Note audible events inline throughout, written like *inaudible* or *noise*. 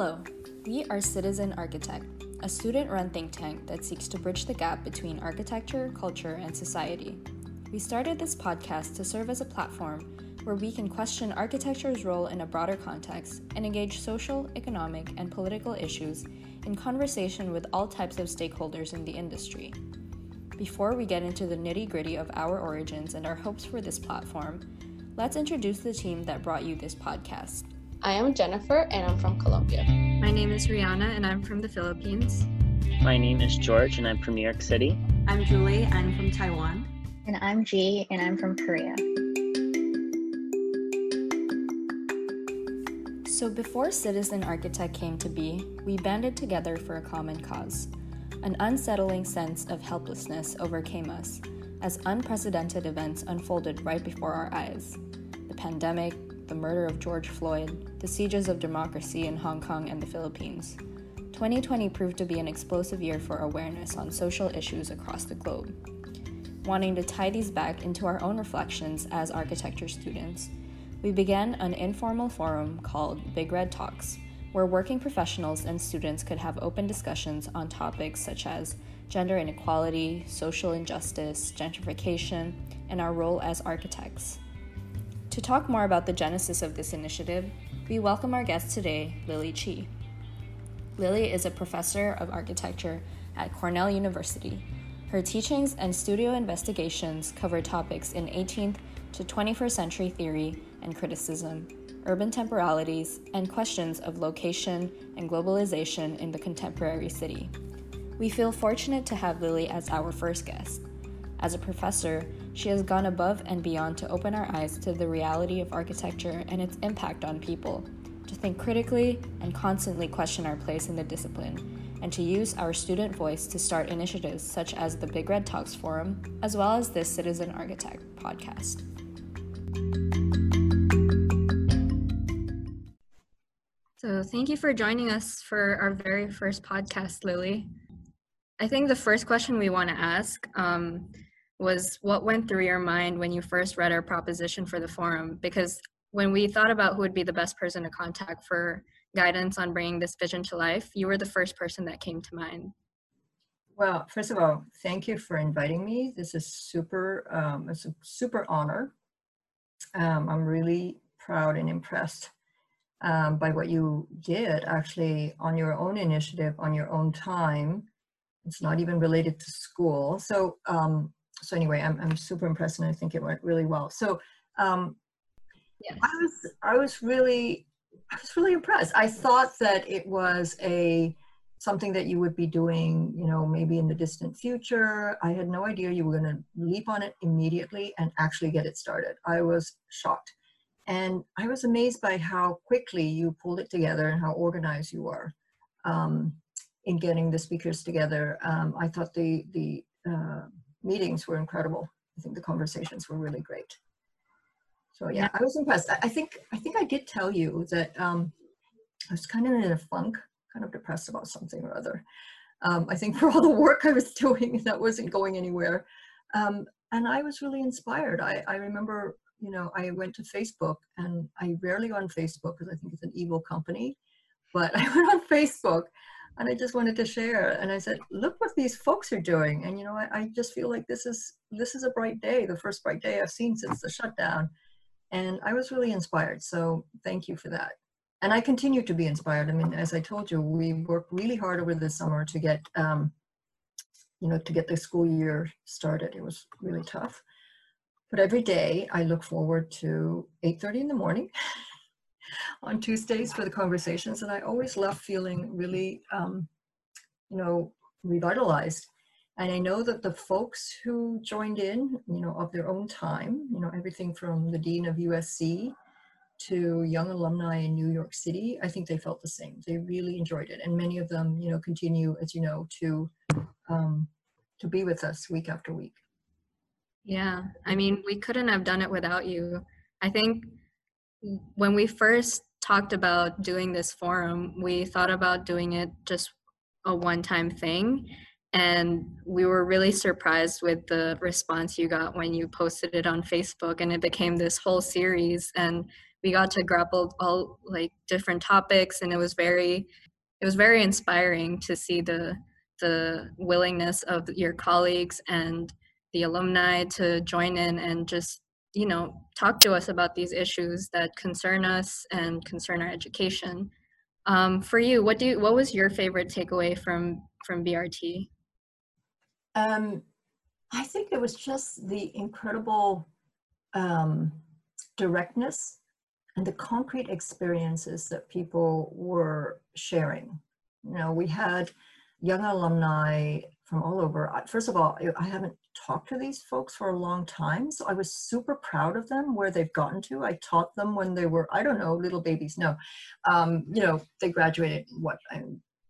Hello, we are Citizen Architect, a student run think tank that seeks to bridge the gap between architecture, culture, and society. We started this podcast to serve as a platform where we can question architecture's role in a broader context and engage social, economic, and political issues in conversation with all types of stakeholders in the industry. Before we get into the nitty gritty of our origins and our hopes for this platform, let's introduce the team that brought you this podcast. I am Jennifer and I'm from Colombia. My name is Rihanna and I'm from the Philippines. My name is George and I'm from New York City. I'm Julie, I'm from Taiwan. And I'm G and I'm from Korea. So, before Citizen Architect came to be, we banded together for a common cause. An unsettling sense of helplessness overcame us as unprecedented events unfolded right before our eyes. The pandemic, the murder of George Floyd, the sieges of democracy in Hong Kong and the Philippines. 2020 proved to be an explosive year for awareness on social issues across the globe. Wanting to tie these back into our own reflections as architecture students, we began an informal forum called Big Red Talks, where working professionals and students could have open discussions on topics such as gender inequality, social injustice, gentrification, and our role as architects. To talk more about the genesis of this initiative, we welcome our guest today, Lily Chi. Lily is a professor of architecture at Cornell University. Her teachings and studio investigations cover topics in 18th to 21st century theory and criticism, urban temporalities, and questions of location and globalization in the contemporary city. We feel fortunate to have Lily as our first guest. As a professor, she has gone above and beyond to open our eyes to the reality of architecture and its impact on people, to think critically and constantly question our place in the discipline, and to use our student voice to start initiatives such as the Big Red Talks Forum, as well as this Citizen Architect podcast. So, thank you for joining us for our very first podcast, Lily. I think the first question we want to ask um, was what went through your mind when you first read our proposition for the forum? Because when we thought about who would be the best person to contact for guidance on bringing this vision to life, you were the first person that came to mind. Well, first of all, thank you for inviting me. This is super, um, it's a super honor. Um, I'm really proud and impressed um, by what you did actually on your own initiative, on your own time. It's not even related to school. So, um, so anyway, I'm, I'm super impressed and I think it went really well. So, um, yes. I was, I was really, I was really impressed. I thought that it was a, something that you would be doing, you know, maybe in the distant future. I had no idea you were going to leap on it immediately and actually get it started. I was shocked. And I was amazed by how quickly you pulled it together and how organized you were um, in getting the speakers together. Um, I thought the, the uh, meetings were incredible. I think the conversations were really great. So yeah, I was impressed. I, I think I think I did tell you that um, I was kind of in a funk, kind of depressed about something or other. Um, I think *laughs* for all the work I was doing that wasn't going anywhere. Um, and I was really inspired. I, I remember you know, I went to Facebook and I rarely go on Facebook because I think it's an evil company. But *laughs* I went on Facebook and I just wanted to share. And I said, look what these folks are doing. And you know, I, I just feel like this is this is a bright day, the first bright day I've seen since the shutdown. And I was really inspired. So thank you for that. And I continue to be inspired. I mean, as I told you, we worked really hard over the summer to get um, you know, to get the school year started. It was really tough. But every day I look forward to 8.30 in the morning *laughs* on Tuesdays for the conversations. And I always left feeling really, um, you know, revitalized. And I know that the folks who joined in, you know, of their own time, you know, everything from the Dean of USC to young alumni in New York City, I think they felt the same. They really enjoyed it. And many of them, you know, continue, as you know, to, um, to be with us week after week. Yeah, I mean, we couldn't have done it without you. I think when we first talked about doing this forum, we thought about doing it just a one time thing. And we were really surprised with the response you got when you posted it on Facebook and it became this whole series. And we got to grapple all like different topics and it was very it was very inspiring to see the the willingness of your colleagues and the alumni to join in and just you know talk to us about these issues that concern us and concern our education. Um, for you what do you, what was your favorite takeaway from from brt um, i think it was just the incredible um, directness and the concrete experiences that people were sharing. You know we had young alumni from all over. First of all, I haven't talked to these folks for a long time, so I was super proud of them where they've gotten to. I taught them when they were, I don't know, little babies. No, um, you know, they graduated what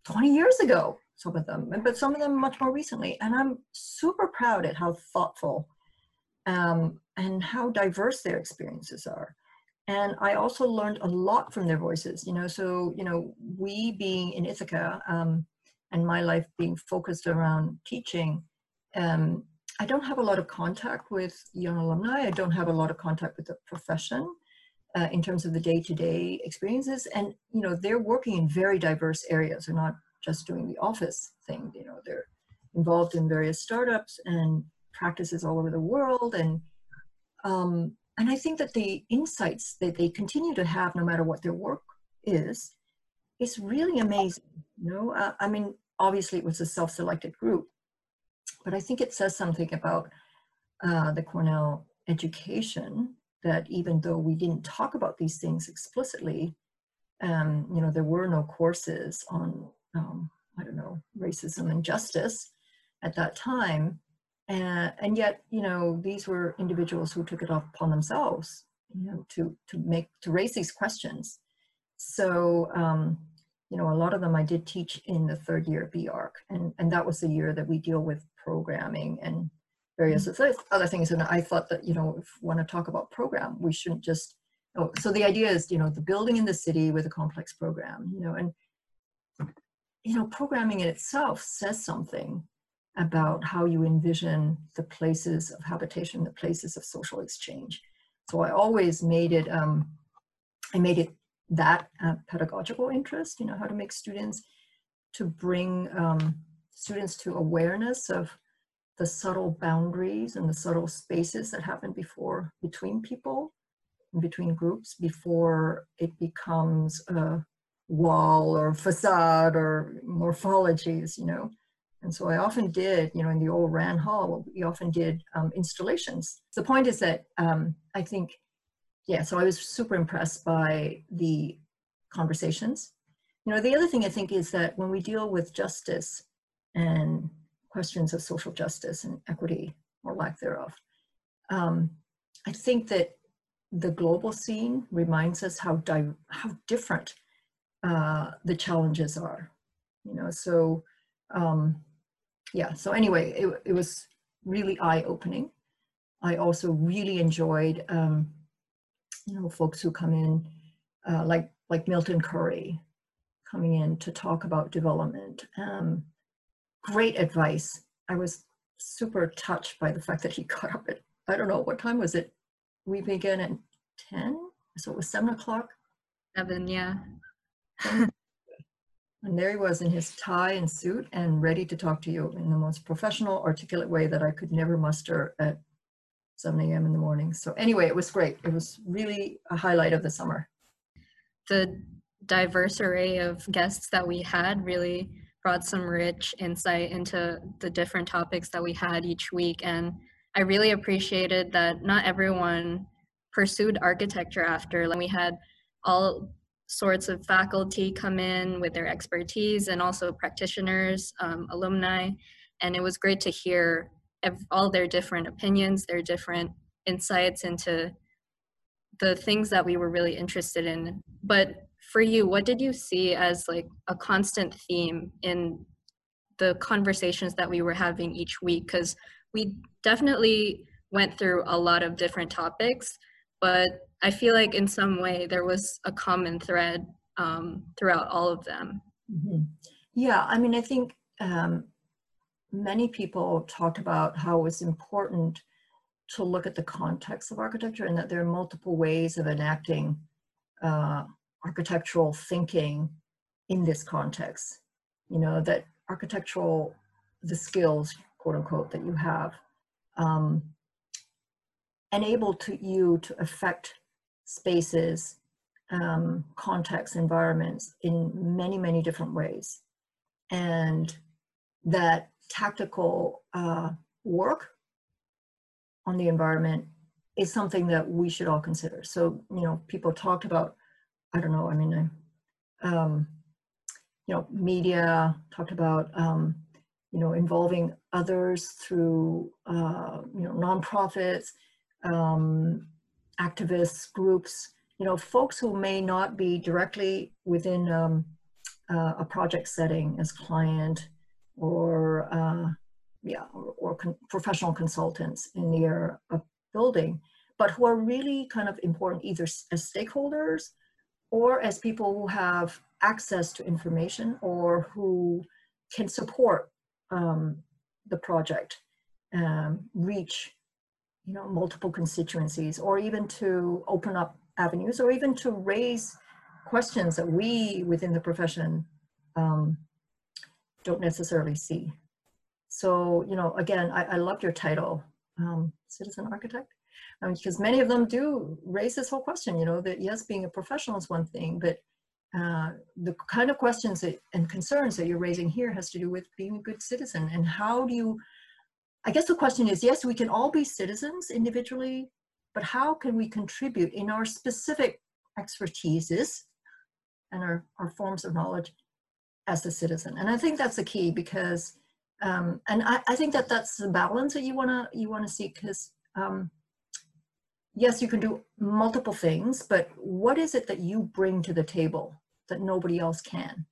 20 years ago. Some of them, but some of them much more recently. And I'm super proud at how thoughtful um, and how diverse their experiences are. And I also learned a lot from their voices. You know, so you know, we being in Ithaca. Um, and my life being focused around teaching, um, I don't have a lot of contact with young alumni. I don't have a lot of contact with the profession uh, in terms of the day-to-day experiences. And, you know, they're working in very diverse areas. They're not just doing the office thing, you know, they're involved in various startups and practices all over the world. And, um, and I think that the insights that they continue to have, no matter what their work is, is really amazing. You know, uh, I mean, obviously it was a self-selected group, but I think it says something about uh, the Cornell education that even though we didn't talk about these things explicitly, um, you know, there were no courses on, um, I don't know, racism and justice at that time. And, and yet, you know, these were individuals who took it upon themselves, you know, to, to make, to raise these questions. So, um, you know, a lot of them I did teach in the third year of BArch, and, and that was the year that we deal with programming and various mm-hmm. other things. And I thought that, you know, if we want to talk about program, we shouldn't just, oh, so the idea is, you know, the building in the city with a complex program, you know, and, you know, programming in itself says something about how you envision the places of habitation, the places of social exchange. So I always made it, um, I made it that uh, pedagogical interest, you know, how to make students to bring um, students to awareness of the subtle boundaries and the subtle spaces that happen before between people between groups before it becomes a wall or facade or morphologies you know and so i often did you know in the old rand hall we often did um, installations the point is that um, i think yeah, so I was super impressed by the conversations. You know, the other thing I think is that when we deal with justice and questions of social justice and equity or lack thereof, um, I think that the global scene reminds us how di- how different uh, the challenges are. You know, so um, yeah. So anyway, it, it was really eye opening. I also really enjoyed um, you know, folks who come in, uh, like like Milton Curry coming in to talk about development. Um, great advice. I was super touched by the fact that he *laughs* got up at I don't know what time was it. We began at ten, so it was seven o'clock. Seven, yeah. *laughs* and there he was in his tie and suit and ready to talk to you in the most professional, articulate way that I could never muster at 7 a.m. in the morning. So anyway, it was great. It was really a highlight of the summer. The diverse array of guests that we had really brought some rich insight into the different topics that we had each week. And I really appreciated that not everyone pursued architecture after. Like we had all sorts of faculty come in with their expertise and also practitioners, um, alumni. And it was great to hear all their different opinions, their different insights into the things that we were really interested in. But for you, what did you see as like a constant theme in the conversations that we were having each week? Because we definitely went through a lot of different topics, but I feel like in some way there was a common thread um, throughout all of them. Mm-hmm. Yeah, I mean, I think um, many people talked about how it's important to look at the context of architecture and that there are multiple ways of enacting uh, architectural thinking in this context. You know, that architectural, the skills, quote unquote, that you have, um, enable to you to affect spaces, um, contexts, environments in many, many different ways. And that tactical uh, work on the environment is something that we should all consider. So, you know, people talked about, I don't know, I mean, um, you know, media talked about, um, you know, involving others through, uh, you know, nonprofits, um, activists, groups, you know, folks who may not be directly within um, uh, a project setting as client or uh, yeah, or, or con professional consultants in the area of building, but who are really kind of important either as stakeholders or as people who have access to information or who can support um, the project um, reach you know multiple constituencies or even to open up avenues or even to raise questions that we within the profession um, don't necessarily see. So, you know, again, I, I your title, um, citizen architect, because many of them do raise this whole question, you know, that yes, being a professional is one thing, but uh, the kind of questions that, and concerns that you're raising here has to do with being a good citizen and how do you, I guess the question is, yes, we can all be citizens individually, but how can we contribute in our specific expertises and our, our forms of knowledge as a citizen? And I think that's the key because um, and I, I, think that that's the balance that you want to you want to seek because um, yes you can do multiple things but what is it that you bring to the table that nobody else can?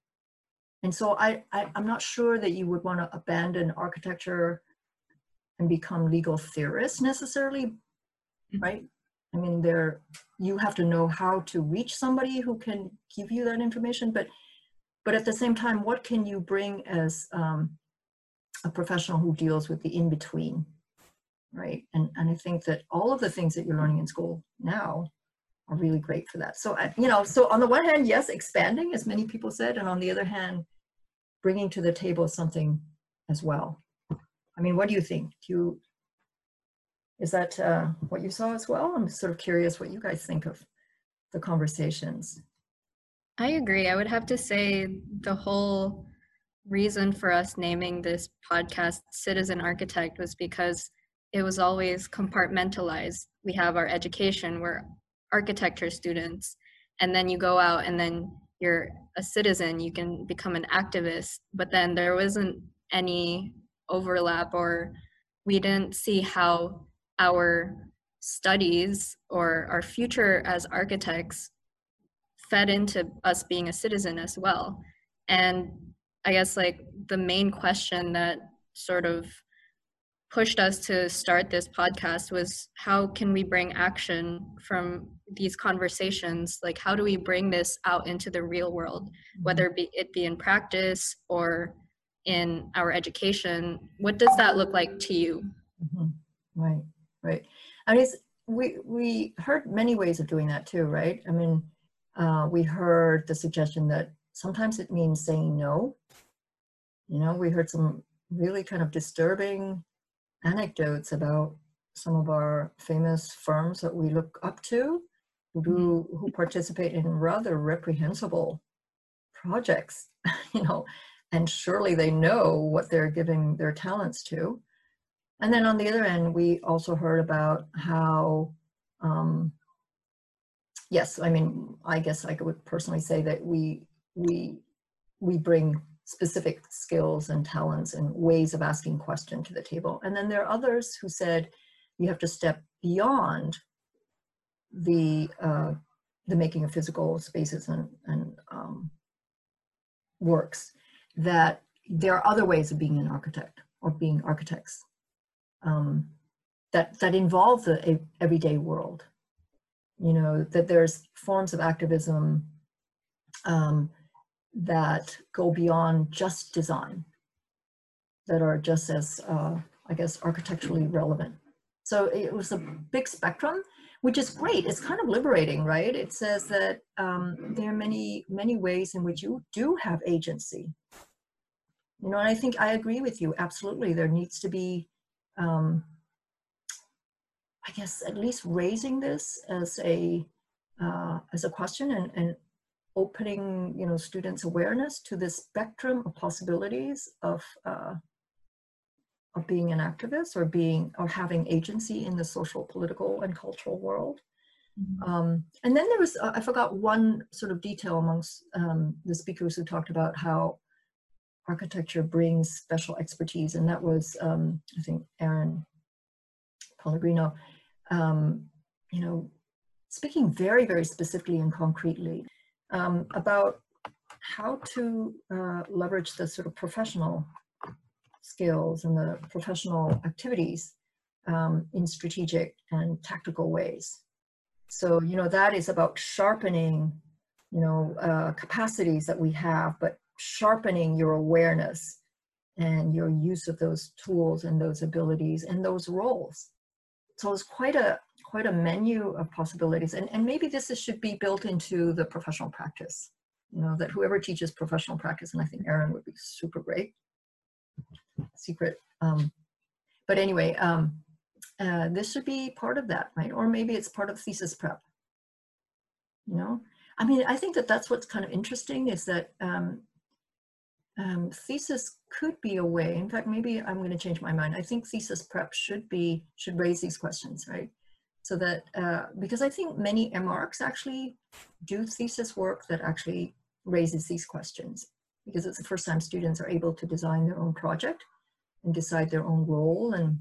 And so I, I am not sure that you would want to abandon architecture and become legal theorists necessarily mm-hmm. right? I mean there you have to know how to reach somebody who can give you that information but but at the same time what can you bring as um, a professional who deals with the in-between, right? And, and I think that all of the things that you're learning in school now are really great for that. So, you know, so on the one hand, yes, expanding, as many people said, and on the other hand, bringing to the table something as well. I mean, what do you think? Do you, is that uh, what you saw as well? I'm sort of curious what you guys think of the conversations. I agree. I would have to say the whole reason for us naming this podcast Citizen Architect was because it was always compartmentalized. We have our education, we're architecture students, and then you go out and then you're a citizen, you can become an activist, but then there wasn't any overlap or we didn't see how our studies or our future as architects fed into us being a citizen as well. And I guess like the main question that sort of pushed us to start this podcast was how can we bring action from these conversations? Like how do we bring this out into the real world mm-hmm. whether it be, it be in practice or in our education? What does that look like to you? Mm-hmm. right right. I mean we we heard many ways of doing that too right? I mean uh, we heard the suggestion that sometimes it means saying no. You know, we heard some really kind of disturbing anecdotes about some of our famous firms that we look up to who do mm-hmm. who participate in rather reprehensible projects *laughs* you know and surely they know what they're giving their talents to and then on the other end we also heard about how um, yes i mean i guess i would personally say that we we we bring specific skills and talents and ways of asking question to the table. And then there are others who said you have to step beyond the uh, the making of physical spaces and, and um, works, that there are other ways of being an architect or being architects um, that, that involve the everyday world. You know, that there's forms of activism um, that go beyond just design, that are just as, uh, I guess, architecturally relevant. So it was a big spectrum, which is great. It's kind of liberating, right? It says that um, there are many, many ways in which you do have agency. You know, and I think I agree with you. Absolutely, there needs to be, um, I guess, at least raising this as a uh, as a question and, and opening, you know, students' awareness to this spectrum of possibilities of uh, of being an activist or being or having agency in the social, political, and cultural world. Mm-hmm. Um, and then there was uh, I forgot one sort of detail amongst um, the speakers who talked about how architecture brings special expertise, and that was um, I think Aaron Pellegrino. Um, you know, speaking very very specifically and concretely um, about how to uh, leverage the sort of professional skills and the professional activities um, in strategic and tactical ways. So, you know, that is about sharpening, you know, uh, capacities that we have, but sharpening your awareness and your use of those tools and those abilities and those roles. So it's quite a quite a menu of possibilities, and and maybe this is, should be built into the professional practice. You know that whoever teaches professional practice, and I think Aaron would be super great secret. Um, but anyway, um, uh, this should be part of that, right? Or maybe it's part of thesis prep. You know, I mean, I think that that's what's kind of interesting is that um, um, thesis could be a way. In fact, maybe I'm going to change my mind. I think thesis prep should be should raise these questions, right? So that uh, because I think many MArchs actually do thesis work that actually raises these questions because it's the first time students are able to design their own project and decide their own role. And,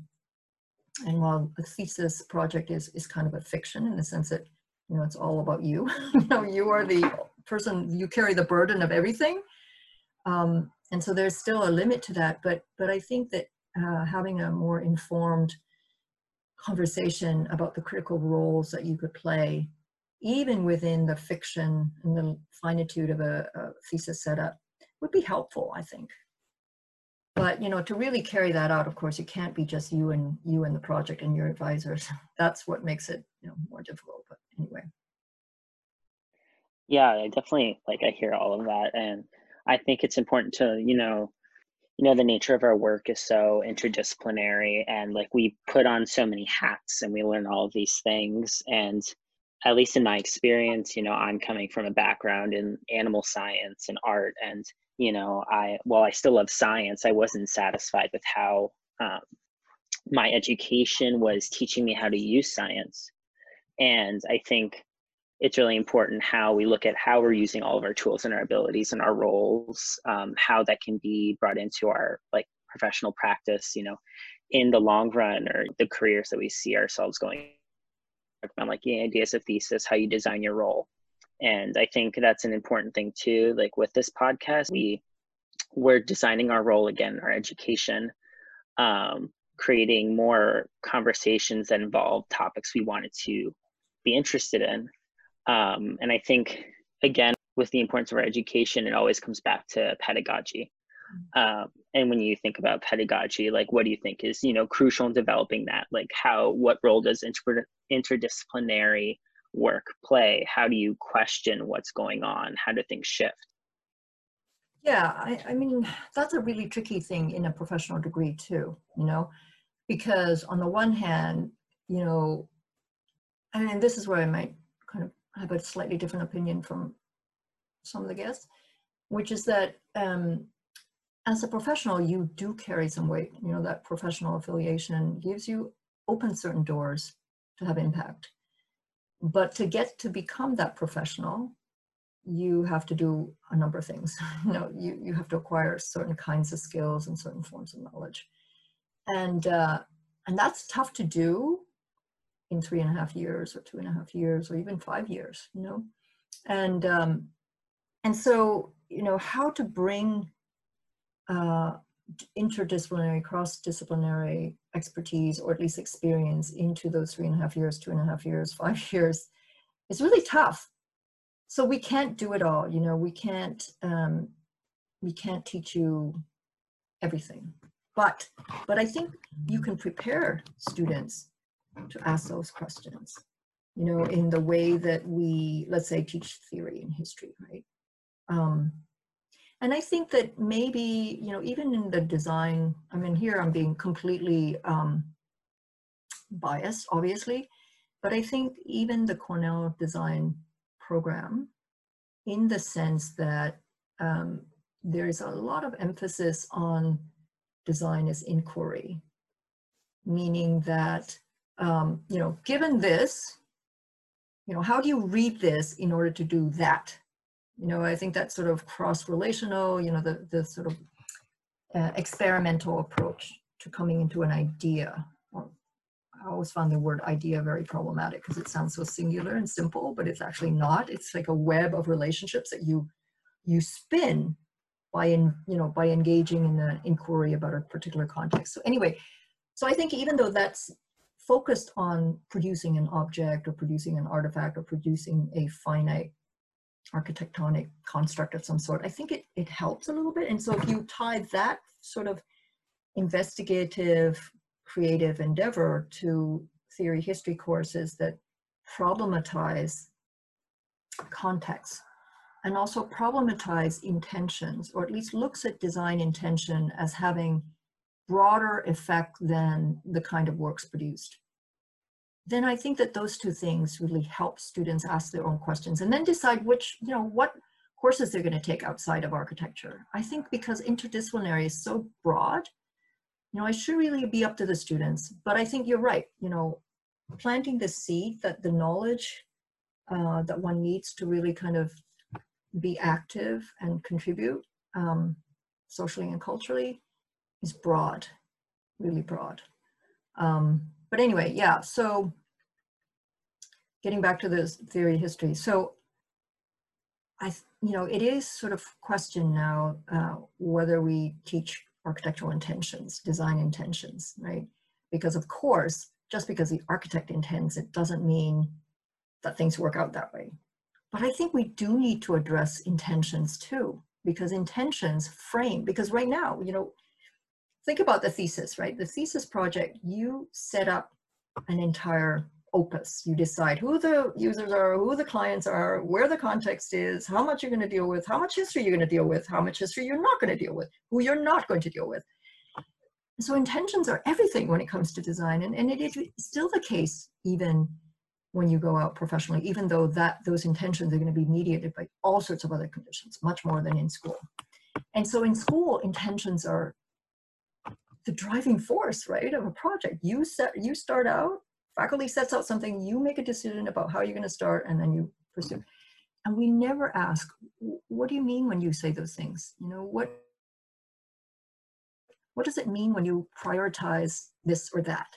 and while a thesis project is, is kind of a fiction in the sense that, you know, it's all about you, *laughs* you know, you are the person, you carry the burden of everything. Um, and so there's still a limit to that, but, but I think that uh, having a more informed conversation about the critical roles that you could play even within the fiction and the finitude of a, a thesis setup would be helpful, I think. But you know, to really carry that out, of course, it can't be just you and you and the project and your advisors. *laughs* That's what makes it you know more difficult. But anyway. Yeah, I definitely like I hear all of that, and I think it's important to you know, you know, the nature of our work is so interdisciplinary, and like we put on so many hats, and we learn all of these things, and at least in my experience, you know, I'm coming from a background in animal science and art, and you know, I while I still love science, I wasn't satisfied with how um, my education was teaching me how to use science. And I think it's really important how we look at how we're using all of our tools and our abilities and our roles, um, how that can be brought into our like professional practice, you know, in the long run or the careers that we see ourselves going. I'm like the ideas of thesis, how you design your role and i think that's an important thing too like with this podcast we we're designing our role again our education um, creating more conversations that involve topics we wanted to be interested in um, and i think again with the importance of our education it always comes back to pedagogy. Um, and when you think about pedagogy like what do you think is you know crucial in developing that? Like how what role does inter- interdisciplinary work play? How do you question what's going on? How do things shift? Yeah I, I mean that's a really tricky thing in a professional degree too you know? Because on the one hand you know I mean this is where i might have a slightly different opinion from some of the guests which is that um, as a professional you do carry some weight. You know that professional affiliation gives you open certain doors to have impact. But to get to become that professional you have to do a number of things. *laughs* You know you, you have to acquire certain kinds of skills and certain forms of knowledge. And uh, and that's tough to do in three and a half years or two and a half years or even five years you know and um, and so you know how to bring uh, interdisciplinary, cross-disciplinary expertise, or at least experience into those three and a half years, two and a half years, *laughs* five years, is really tough. So we can't do it all. You know, we can't um, we can't teach you everything. But but I think you can prepare students to ask those questions. you know, in the way that we, let's say, teach theory and history, right? Um, and I think that maybe, you know, even in the design, I mean, here I'm being completely um, biased, obviously, but I think even the Cornell design program, in the sense that um, there is a lot of emphasis on design as inquiry, meaning that, um, you know, given this, you know, how do you read this in order to do that? You know, I think that sort of cross-relational, you know, the, the sort of uh, experimental approach to coming into an idea. I always found the word idea very problematic because it sounds so singular and simple, but it's actually not. It's like a web of relationships that you you spin by in, you know by engaging in an inquiry about a particular context. So anyway, so I think even though that's focused on producing an object or producing an artifact or producing a finite architectonic construct of some sort, I think it, it helps a little bit. And so if you tie that sort of investigative, creative endeavor to theory history courses that problematize context and also problematize intentions, or at least looks at design intention as having broader effect than the kind of works produced. Then I think that those two things really help students ask their own questions and then decide which, you know, what courses they're going to take outside of architecture. I think because interdisciplinary is so broad, you know, I should really be up to the students, but I think you're right, you know, planting the seed that the knowledge uh, that one needs to really kind of be active and contribute um, socially and culturally is broad, really broad. Um, but anyway, yeah, so getting back to this theory history. So I, you know, it is sort of question now uh, whether we teach architectural intentions, design intentions, right? Because of course, just because the architect intends, it doesn't mean that things work out that way. But I think we do need to address intentions too, because intentions frame, because right now, you know, think about the thesis, right? The thesis project, you set up an entire opus. You decide who the users are, who the clients are, where the context is, how much you're going to deal with, how much history you're going to deal with, how much history you're not going to deal with, who you're not going to deal with. So intentions are everything when it comes to design. And, and it is still the case even when you go out professionally, even though that those intentions are going to be mediated by all sorts of other conditions, much more than in school. And so in school, intentions are the driving force, right, of a project. You set, you start out, faculty sets out something, you make a decision about how you're going to start, and then you pursue. And we never ask, what do you mean when you say those things? You know, what what does it mean when you prioritize this or that?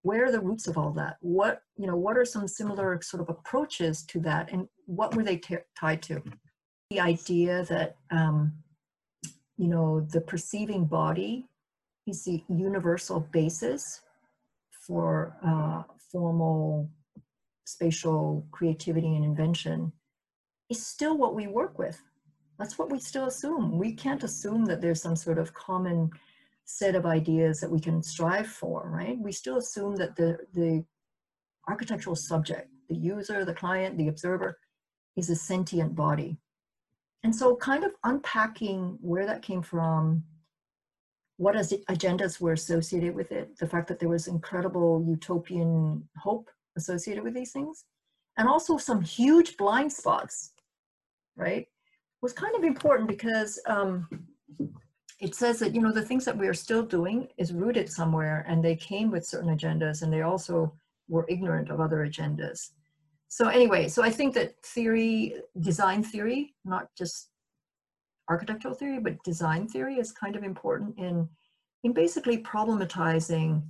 Where are the roots of all that? What, you know, what are some similar sort of approaches to that and what were they tied to? The idea that, um, you know, the perceiving body is the universal basis for uh, formal spatial creativity and invention is still what we work with. That's what we still assume. We can't assume that there's some sort of common set of ideas that we can strive for, right? We still assume that the, the architectural subject, the user, the client, the observer, is a sentient body. And so kind of unpacking where that came from, what agendas were associated with it, the fact that there was incredible utopian hope associated with these things, and also some huge blind spots, right, was kind of important because um, it says that, you know, the things that we are still doing is rooted somewhere and they came with certain agendas and they also were ignorant of other agendas. So anyway, so I think that theory, design theory, not just architectural theory, but design theory is kind of important in, in basically problematizing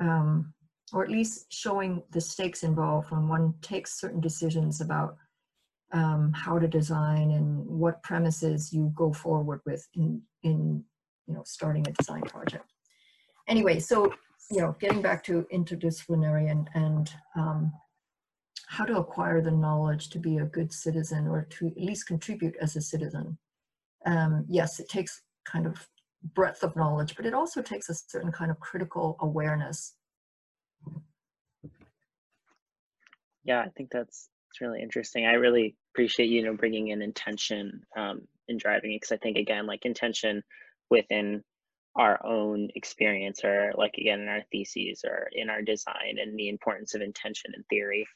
um, or at least showing the stakes involved when one takes certain decisions about um, how to design and what premises you go forward with in, in you know, starting a design project. Anyway, so, you know, getting back to interdisciplinary and, and um, how to acquire the knowledge to be a good citizen or to at least contribute as a citizen um, yes, it takes kind of breadth of knowledge, but it also takes a certain kind of critical awareness. Yeah, I think that's it's really interesting. I really appreciate you know bringing in intention um, in driving it because I think again like intention within our own experience or like again in our theses or in our design and the importance of intention and theory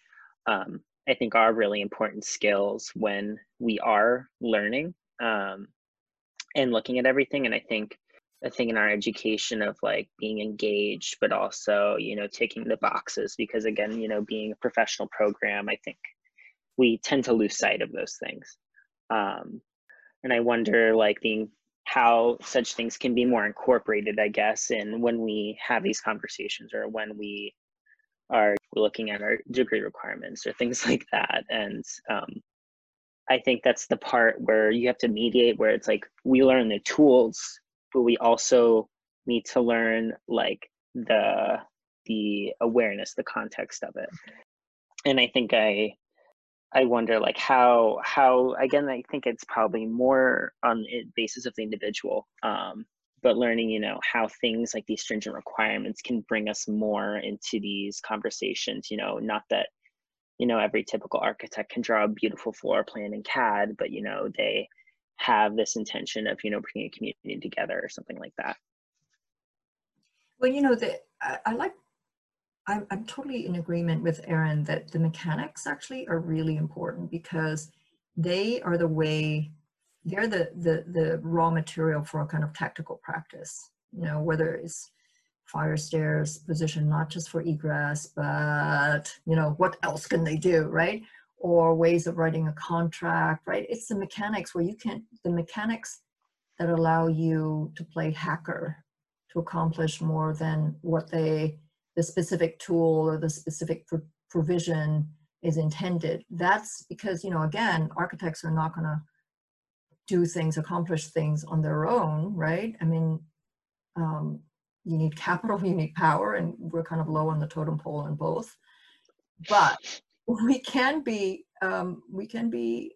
um, i think are really important skills when we are learning um, and looking at everything and i think a thing in our education of like being engaged but also you know taking the boxes because again you know being a professional program i think we tend to lose sight of those things. Um, and i wonder like the how such things can be more incorporated i guess in when we have these conversations or when we are looking at our degree requirements or things *laughs* like that. And um, i think that's the part where you have to mediate where it's like we learn the tools but we also need to learn like the the awareness the context of it. And i think i i wonder like how how again i think it's probably more on the basis of the individual um but learning you know how things like these stringent requirements can bring us more into these conversations you know not that you know every typical architect can draw a beautiful floor plan in cad but you know they have this intention of you know bringing a community together or something like that. Well you know that I, I, like I'm, I'm totally in agreement with Erin that the mechanics actually are really important because they are the way they're the the the raw material for a kind of tactical practice you know whether it's fire stairs position not just for egress but you know what else can they do right or ways of writing a contract, right? It's the mechanics where you can, the mechanics that allow you to play hacker to accomplish more than what they, the specific tool or the specific pro- provision is intended. That's because, you know, again, architects are not going to do things, accomplish things on their own, right? I mean, um, you need capital, you need power, and we're kind of low on the totem pole on both. But *laughs* we can be um, we can be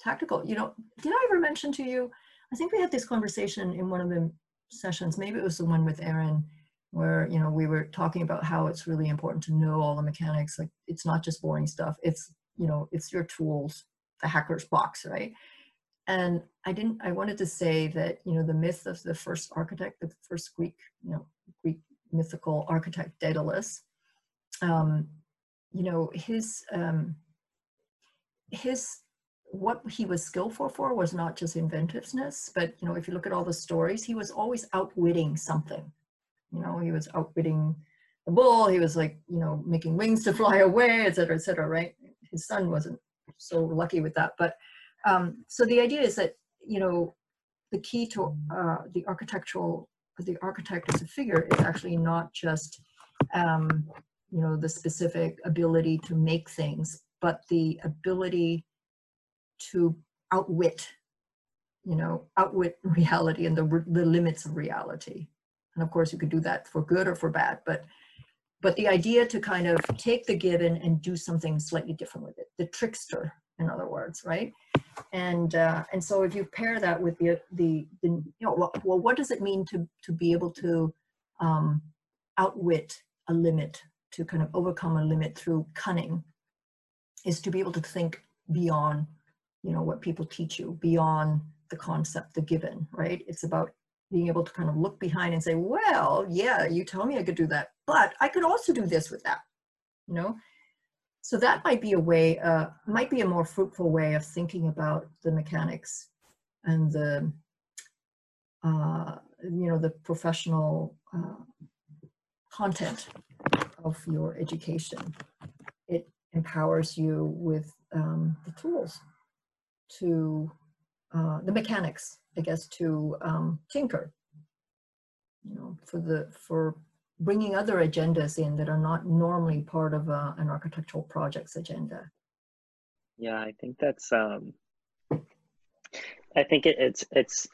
tactical. You know, did I ever mention to you? I think we had this conversation in one of the sessions. Maybe it was the one with Aaron, where you know we were talking about how it's really important to know all the mechanics. Like it's not just boring stuff. It's you know it's your tools, the hacker's box, right? And I didn't. I wanted to say that you know the myth of the first architect, the first Greek, you know, Greek mythical architect Daedalus. Um, you know his um, his what he was skillful for was not just inventiveness but you know if you look at all the stories he was always outwitting something you know he was outwitting the bull he was like you know making wings to fly *laughs* away et cetera et cetera right his son wasn't so lucky with that but um, so the idea is that you know the key to uh, the architectural the architect as a figure is actually not just um, you know the specific ability to make things but the ability to outwit you know outwit *laughs* reality and the, the limits of reality. And of course you could do that for good or for bad but but the idea to kind of take the given and do something slightly different with it. The trickster in other words right? And uh, and so if you pair that with the the, the you know well, well what does it mean to to be able to um, outwit a limit to kind of overcome a limit through cunning is to be able to think beyond you know what people teach you beyond the concept the given right? It's about being able to kind of look behind and say well yeah you tell me i could do that but i could also do this with that you know so that might be a way uh, might be a more fruitful way of thinking about the mechanics and the uh, you know the professional uh, content of your education. It empowers you with um, the tools to, uh, the mechanics, I guess, to um, tinker, you know, for the, for bringing other agendas in that are not normally part of a, an architectural project's agenda. Yeah, I think that's, um, I think it, it's, it's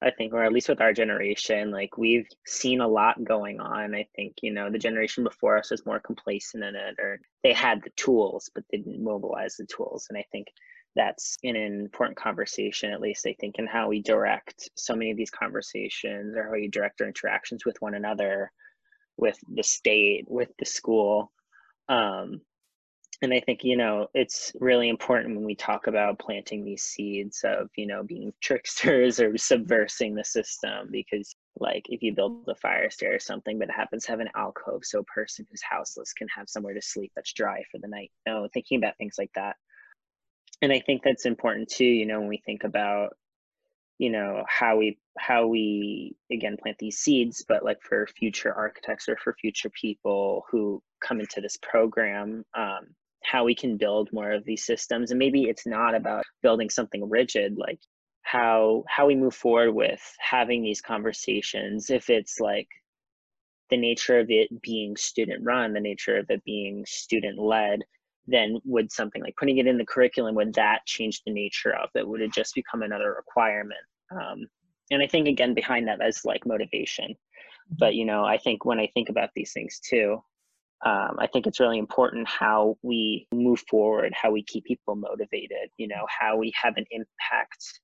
I think, or at least with our generation, like we've seen a lot going on. I think, you know, the generation before us was more complacent in it, or they had the tools, but they didn't mobilize the tools. And I think that's an important conversation, at least I think, in how we direct so many of these conversations or how we direct our interactions with one another, with the state, with the school. Um, and I think, you know, it's really important when we talk about planting these seeds of, you know, being *laughs* tricksters or subversing the system because like if you build a fire stair or something but it happens to have an alcove so a person who's houseless can have somewhere to sleep that's dry for the night you know thinking about things like that and i think that's important too you know when we think about you know how we how we again plant these seeds but like for future architects or for future people who come into this program um, how we can build more of these systems. And maybe it's not about building something rigid like how how we move forward with having these conversations if it's like the nature of it being student run the nature of it being student led then would something like putting it in the curriculum would that change the nature of it? Would it just become another requirement? Um, and i think again behind that is like motivation. But you know i think when i think about these things too um, i think it's really important how we move forward how we keep people motivated you know how we have an impact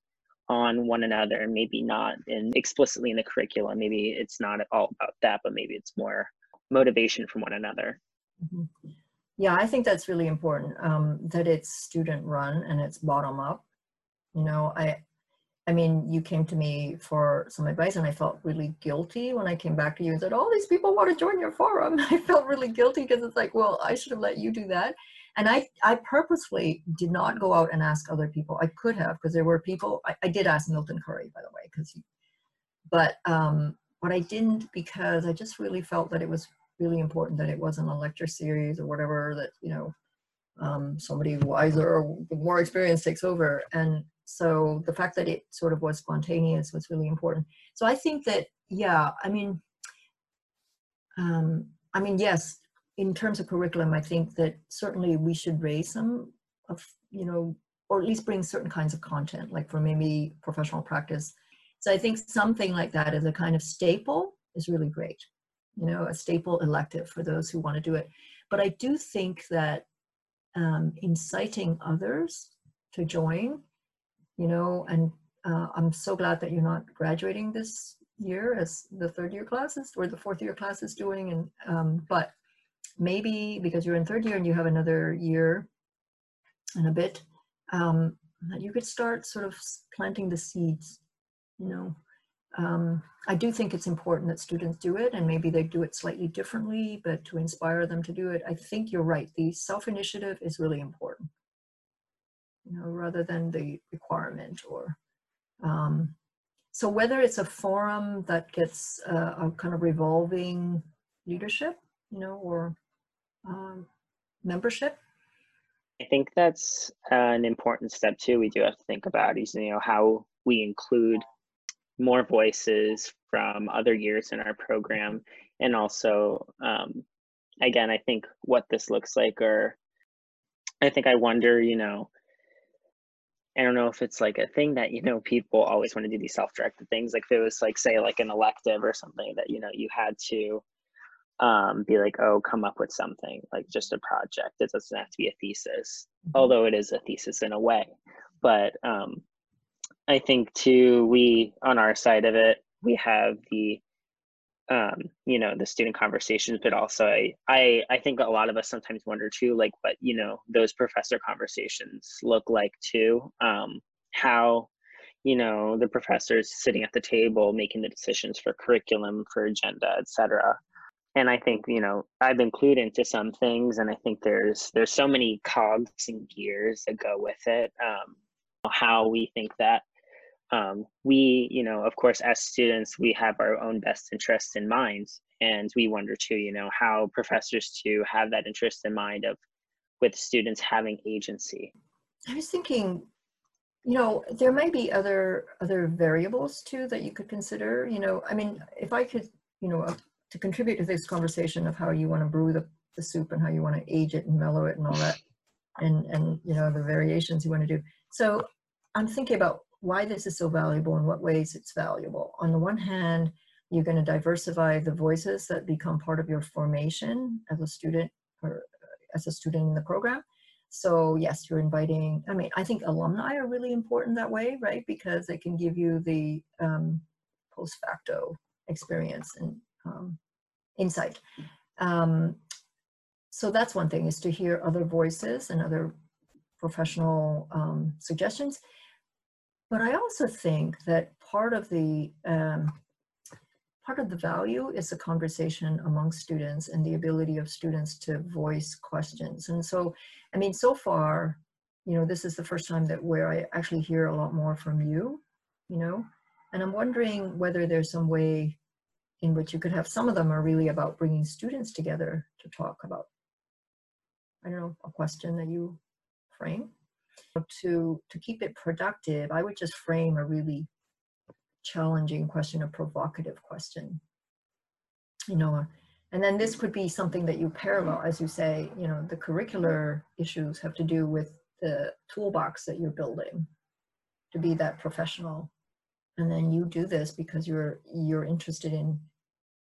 on one another maybe not in explicitly in the curriculum. Maybe it's not at all about that but maybe it's more motivation from one another. Mm-hmm. Yeah i think that's really important um, that it's student run and it's bottom up you know i i mean you came to me for some advice and i felt really guilty when i came back to you and said all these people want to join your forum *laughs* i felt really guilty because it's like well i should have let you do that and I, I purposely did not go out and ask other people. I could have because there were people. I, I, did ask Milton Curry, by the way, because but um, but I didn't because I just really felt that it was really important that it wasn't a lecture series or whatever that you know um, somebody wiser or more experienced takes over. And so the fact that it sort of was spontaneous was really important. So I think that yeah, I mean, um, I mean yes, in terms of curriculum, I think that certainly we should raise some of, you know, or at least bring certain kinds of content, like for maybe professional practice. So I think something like that as a kind of staple is really great, you know, a staple elective for those who want to do it. But I do think that um, inciting others to join, you know, and uh, I'm so glad that you're not graduating this year as the third year classes or the fourth year class is doing. And um, but maybe because you're in third year and you have another year and a bit, um, that you could start sort of planting the seeds, you know. Um, I do think it's important that students do it and maybe they do it slightly differently, but to inspire them to do it, I think you're right. The self-initiative is really important, you know, rather than the requirement or, um, so whether it's a forum that gets uh, a kind of revolving leadership, you know, or um, membership? I think that's an important step too. We do have to think about is you know how we include more voices from other years in our program, and also um, again, I think what this looks like, or I think I wonder, you know, I don't know if it's like a thing that you know people always want to do these self-directed things. Like if it was like say like an elective or something that you know you had to um, be like, oh, come up with something like just a project. It doesn't have to be a thesis, mm-hmm. although it is a thesis in a way. But um, I think too, we on our side of it, we have the um, you know the student conversations, but also I, I I think a lot of us sometimes wonder too, like what you know those professor conversations look like too. Um, how you know the professors sitting at the table making the decisions for curriculum for agenda etc and I think you know I've been clued into some things, and I think there's there's so many cogs and gears that go with it. Um, how we think that um, we, you know, of course, as students, we have our own best interests in mind, and we wonder too, you know, how professors to have that interest in mind of with students having agency. I was thinking, you know, there might be other other variables too that you could consider. You know, I mean, if I could, you know, to contribute to this conversation of how you want to brew the, the soup and how you want to age it and mellow it and all that and and you know the variations you want to do so i'm thinking about why this is so valuable and what ways it's valuable on the one hand you're going to diversify the voices that become part of your formation as a student or as a student in the program so yes you're inviting i mean i think alumni are really important that way right because they can give you the um, post facto experience and um, insight. Um, so that's one thing is to hear other voices and other professional um, suggestions. But I also think that part of the um, part of the value is the conversation among students and the ability of students to voice questions. And so, I mean, so far, you know, this is the first time that where I actually hear a lot more from you, you know, and I'm wondering whether there's some way in which you could have some of them are really about bringing students together to talk about, I don't know, a question that you frame. To, to keep it productive, I would just frame a really challenging question, a provocative question. You know, and then this could be something that you parallel, as you say, you know, the curricular issues have to do with the toolbox that you're building to be that professional. And then you do this because you're you're interested in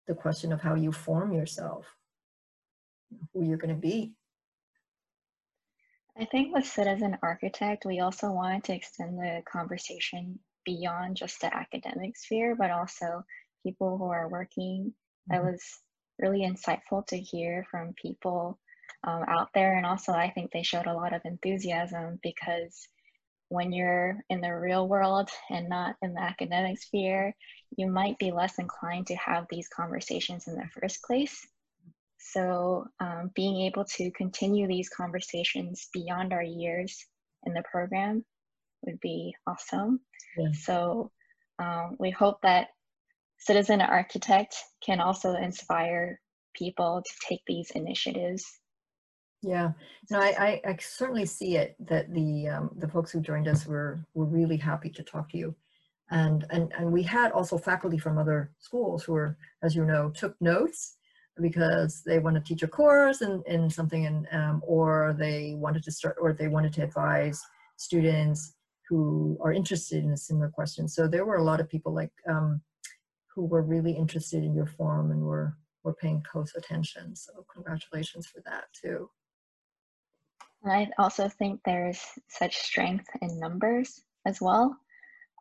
the question of how you form yourself, who you're going to be. I think with Citizen Architect, we also wanted to extend the conversation beyond just the academic sphere, but also people who are working. Mm-hmm. That was really insightful to hear from people um, out there. And also, I think they showed a lot of enthusiasm because when you're in the real world and not in the academic sphere, you might be less inclined to have these conversations in the first place. So, um, being able to continue these conversations beyond our years in the program would be awesome. Yeah. So, um, we hope that Citizen Architect can also inspire people to take these initiatives yeah, no, I, I, I certainly see it that the um, the folks who joined us were were really happy to talk to you, and and and we had also faculty from other schools who were, as you know, took notes because they want to teach a course in, in something and um, or they wanted to start or they wanted to advise students who are interested in a similar question. So there were a lot of people like um, who were really interested in your forum and were were paying close attention. So congratulations for that too. I also think there's such strength in numbers as well.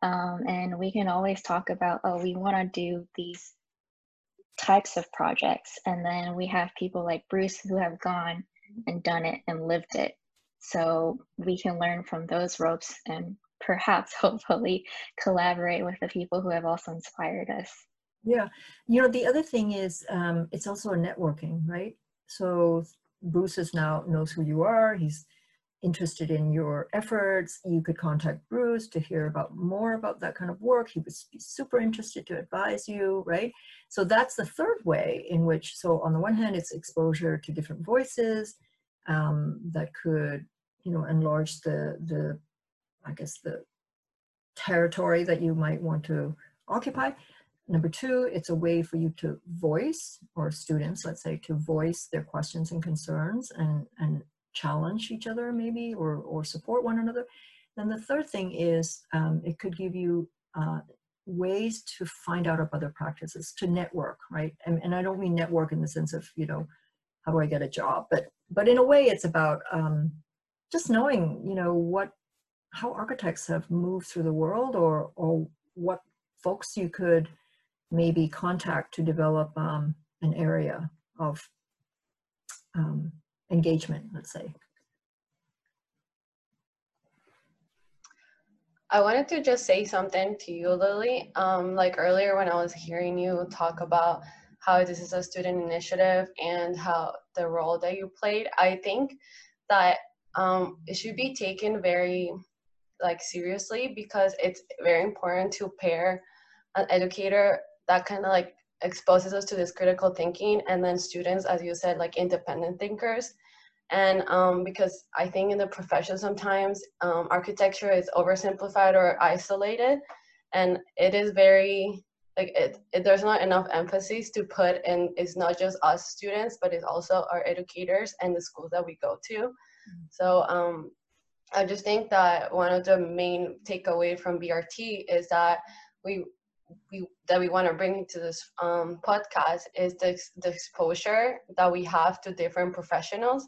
Um, and we can always talk about, oh, we want to do these types of projects. And then we have people like Bruce who have gone and done it and lived it. So we can learn from those ropes and perhaps *laughs* hopefully collaborate with the people who have also inspired us. Yeah. You know, the other thing is um, it's also a networking, right? So Bruce is now knows who you are. He's interested in your efforts. You could contact Bruce to hear about more about that kind of work. He would be super interested to advise you, right? So that's the third way in which, so on the one hand, it's exposure to different voices um, that could, you know, enlarge the, the, I guess, the territory that you might want to occupy. Number two, it's a way for you to voice, or students, let's say, to voice their questions and concerns and, and challenge each other maybe, or, or support one another. Then the third thing is um, it could give you uh, ways to find out of other practices, to network, right? And, and I don't mean network in the sense of, you know, how do I get a job? But, but in a way it's about um, just knowing, you know, what, how architects have moved through the world or, or what folks you could maybe contact to develop um, an area of um, engagement, let's say. I wanted to just say something to you, Lily. Um, like earlier when I was hearing you talk about how this is a student initiative and how the role that you played, I think that um, it should be taken very like seriously because it's very important to pair an educator that kind of like exposes us to this critical thinking and then students as you said like independent thinkers and um, because i think in the profession sometimes um, architecture is oversimplified or isolated and it is very like it, it, there's not enough emphasis to put in it's not just us students but it's also our educators and the schools that we go to mm-hmm. so um, i just think that one of the main takeaway from brt is that we we that we want to bring to this um, podcast is the, the exposure that we have to different professionals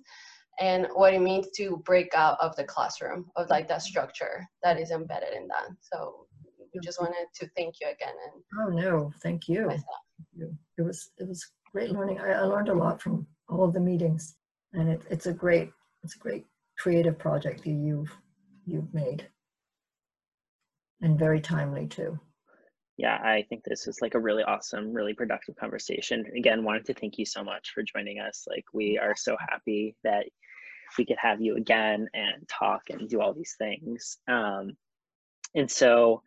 and what it means to break out of the classroom of like that structure that is embedded in that. So we just wanted to thank you again and oh no thank you. It was it was great learning. I, I learned a lot from all of the meetings and it, it's a great it's a great creative project that you've you've made. And very timely too yeah i think this is like a really awesome really productive conversation. Again wanted to thank you so much for joining us. Like we are so happy that we could have you again and talk and do all these things. Um, and so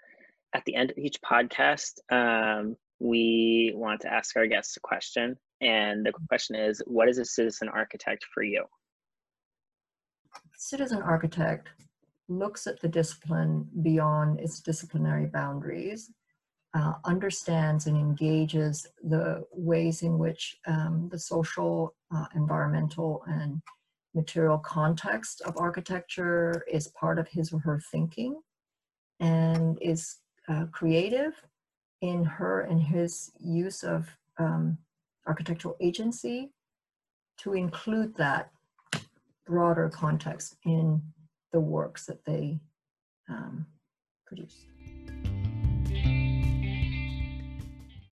at the end of each podcast um, we want to ask our guests a question and the question is what is a citizen architect for you? Citizen architect looks at the discipline beyond its disciplinary boundaries, uh, understands and engages the ways in which um, the social, uh, environmental, and material context of architecture is part of his or her thinking, and is uh, creative in her and his use of um, architectural agency to include that broader context in the works that they um, produce.